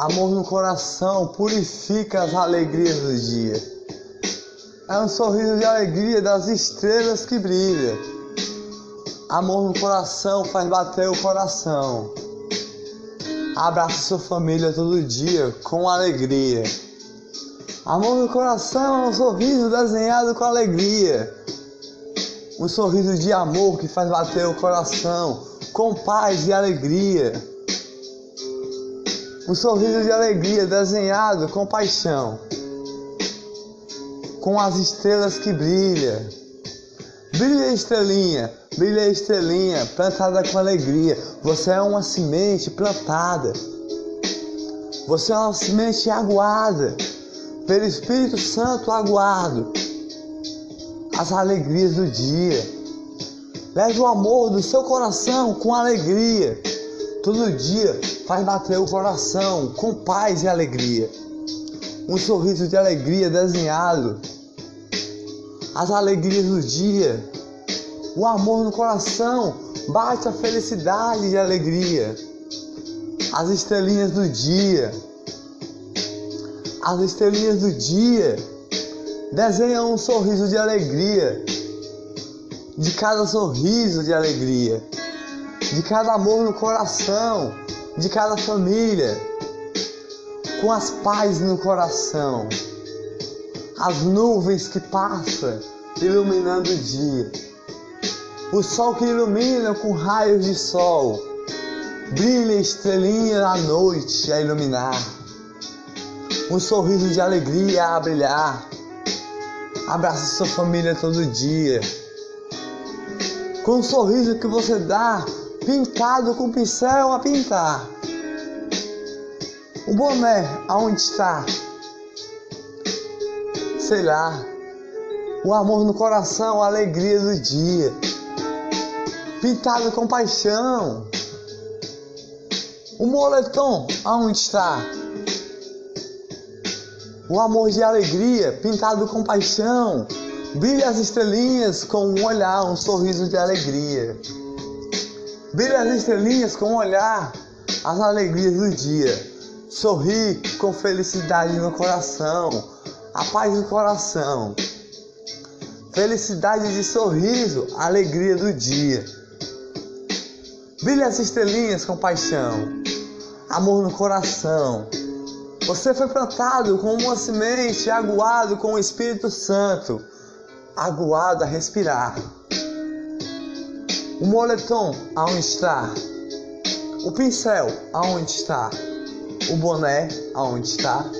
Amor no coração purifica as alegrias do dia. É um sorriso de alegria das estrelas que brilha. Amor no coração faz bater o coração. Abraça sua família todo dia com alegria. Amor no coração é um sorriso desenhado com alegria. Um sorriso de amor que faz bater o coração com paz e alegria. Um sorriso de alegria desenhado com paixão. Com as estrelas que brilha. Brilha estrelinha, brilha estrelinha, plantada com alegria. Você é uma semente plantada. Você é uma semente aguada pelo Espírito Santo aguardo as alegrias do dia. Leve o amor do seu coração com alegria. Todo dia faz bater o coração com paz e alegria. Um sorriso de alegria desenhado. As alegrias do dia. O amor no coração bate a felicidade e alegria. As estrelinhas do dia as estrelinhas do dia desenham um sorriso de alegria. De cada sorriso de alegria, de cada amor no coração, de cada família, com as paz no coração, as nuvens que passam iluminando o dia, o sol que ilumina com raios de sol, brilha estrelinha na noite a iluminar um sorriso de alegria a brilhar. Abraça sua família todo dia. Com um sorriso que você dá, pintado com pincel a pintar. O boné, aonde está? Sei lá. O amor no coração, a alegria do dia. Pintado com paixão. O moletom, aonde está? o amor de alegria pintado com paixão. Brilha as estrelinhas com um olhar, um sorriso de alegria. Brilha as estrelinhas com olhar, as alegrias do dia. Sorri com felicidade no coração, a paz do coração. Felicidade de sorriso, alegria do dia. Brilha as estrelinhas com paixão, amor no coração. Você foi plantado com uma semente, aguado com o Espírito Santo, aguado a respirar. O moletom, aonde está? O pincel, aonde está? O boné, aonde está?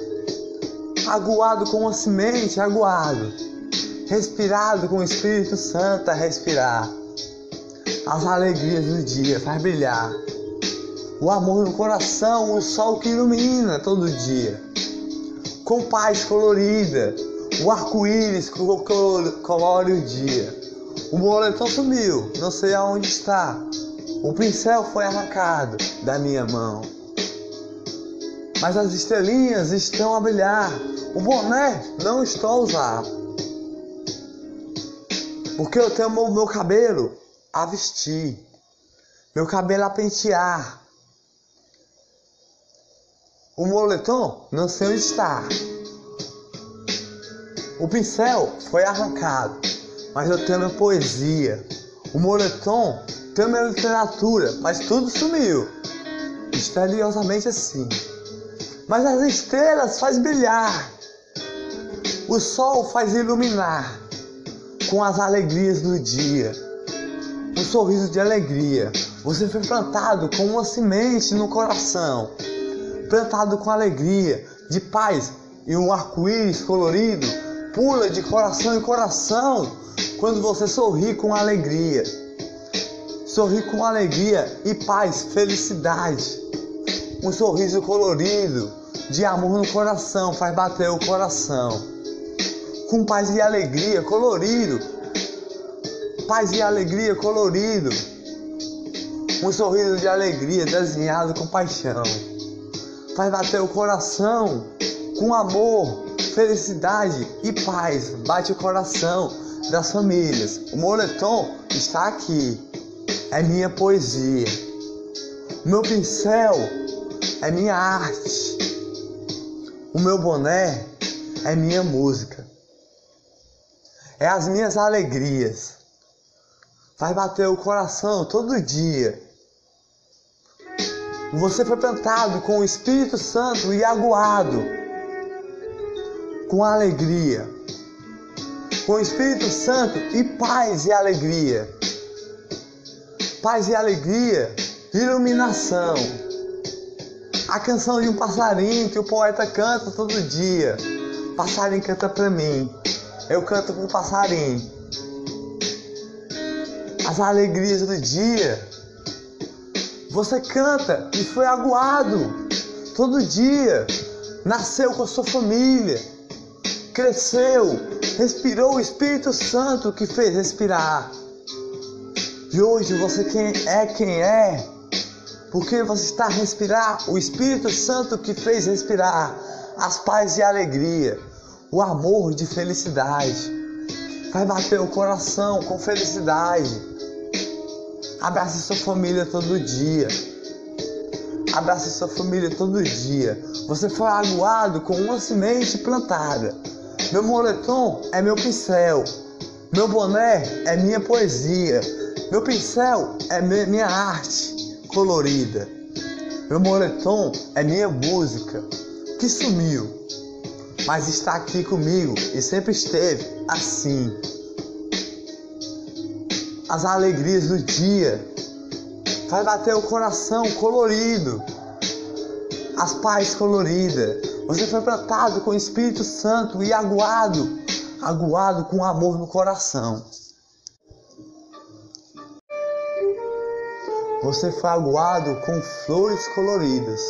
Aguado com uma semente, aguado. Respirado com o Espírito Santo a respirar. As alegrias do dia faz brilhar o amor no coração, o sol que ilumina todo dia. Com paz colorida, o arco-íris colore o dia. O moletom sumiu, não sei aonde está. O pincel foi arrancado da minha mão. Mas as estrelinhas estão a brilhar. O boné não estou a usar. Porque eu tenho meu cabelo a vestir. Meu cabelo a pentear o moletom não sei onde está. O pincel foi arrancado, mas eu tenho minha poesia. O moletom tem minha literatura, mas tudo sumiu. Misteriosamente assim. Mas as estrelas faz brilhar. O sol faz iluminar com as alegrias do dia. Um sorriso de alegria. Você foi plantado com uma semente no coração plantado com alegria, de paz e um arco-íris colorido pula de coração em coração quando você sorri com alegria. Sorri com alegria e paz, felicidade. Um sorriso colorido de amor no coração faz bater o coração. Com paz e alegria colorido. Paz e alegria colorido. Um sorriso de alegria desenhado com paixão faz bater o coração com amor, felicidade e paz. Bate o coração das famílias. O moletom está aqui. É minha poesia. Meu pincel é minha arte. O meu boné é minha música. É as minhas alegrias. Vai bater o coração todo dia. Você foi plantado com o Espírito Santo e aguado com alegria. Com o Espírito Santo e paz e alegria. Paz e alegria, iluminação a canção de um passarinho que o poeta canta todo dia. Passarinho canta pra mim, eu canto com o passarinho. As alegrias do dia. Você canta e foi aguado todo dia. Nasceu com a sua família. Cresceu, respirou o Espírito Santo que fez respirar. E hoje você quem é quem é porque você está a respirar o Espírito Santo que fez respirar as paz e alegria, o amor de felicidade. Vai bater o coração com felicidade. Abrace sua família todo dia. Abrace sua família todo dia. Você foi aguado com uma semente plantada. Meu moletom é meu pincel. Meu boné é minha poesia. Meu pincel é minha arte colorida. Meu moletom é minha música, que sumiu, mas está aqui comigo e sempre esteve assim. As alegrias do dia vai bater o coração colorido, as paz coloridas. Você foi plantado com o Espírito Santo e aguado, aguado com amor no coração. Você foi aguado com flores coloridas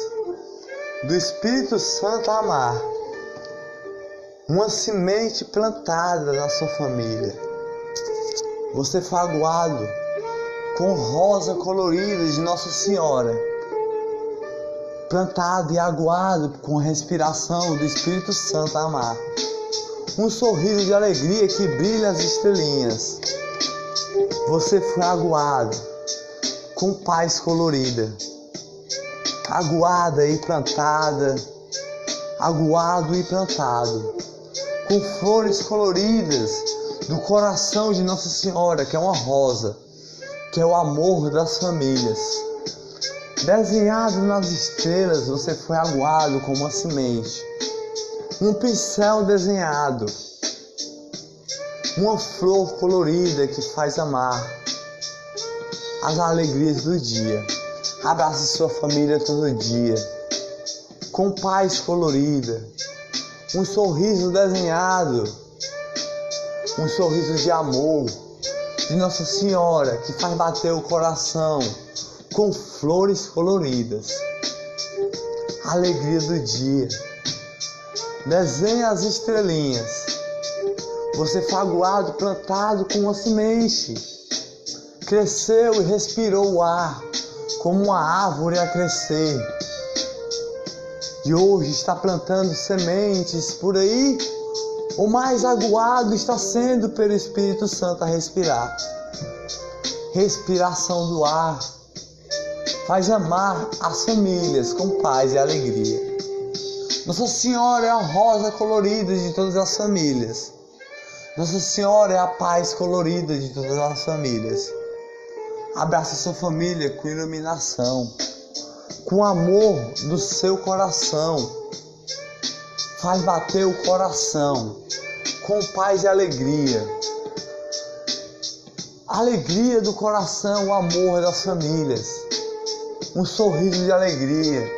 do Espírito Santo amar, uma semente plantada na sua família. Você foi aguado com rosa colorida de Nossa Senhora, plantado e aguado com a respiração do Espírito Santo amar. Um sorriso de alegria que brilha as estrelinhas. Você foi aguado com paz colorida, aguada e plantada, aguado e plantado, com flores coloridas do coração de Nossa Senhora, que é uma rosa, que é o amor das famílias. Desenhado nas estrelas, você foi aguado como uma semente. Um pincel desenhado, uma flor colorida que faz amar as alegrias do dia. Abrace sua família todo dia, com paz colorida, um sorriso desenhado, um sorriso de amor. De Nossa Senhora que faz bater o coração com flores coloridas. Alegria do dia. Desenha as estrelinhas. Você faguado, plantado com uma semente cresceu e respirou o ar, como uma árvore a crescer. E hoje está plantando sementes por aí, o mais aguado está sendo pelo Espírito Santo a respirar. Respiração do ar faz amar as famílias com paz e alegria. Nossa Senhora é a rosa colorida de todas as famílias. Nossa Senhora é a paz colorida de todas as famílias. Abraça sua família com iluminação, com amor do seu coração. Faz bater o coração com paz e alegria. Alegria do coração, o amor das famílias. Um sorriso de alegria,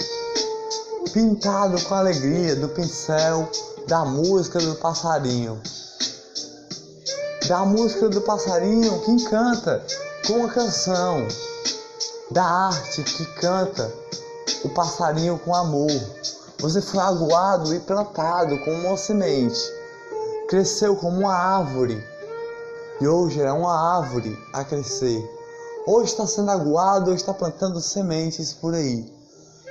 pintado com alegria do pincel da música do passarinho. Da música do passarinho que encanta com a canção, da arte que canta o passarinho com amor. Você foi aguado e plantado como uma semente, cresceu como uma árvore e hoje é uma árvore a crescer. Hoje está sendo aguado, hoje está plantando sementes por aí,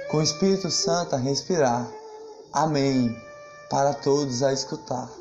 com o Espírito Santo a respirar. Amém. Para todos a escutar.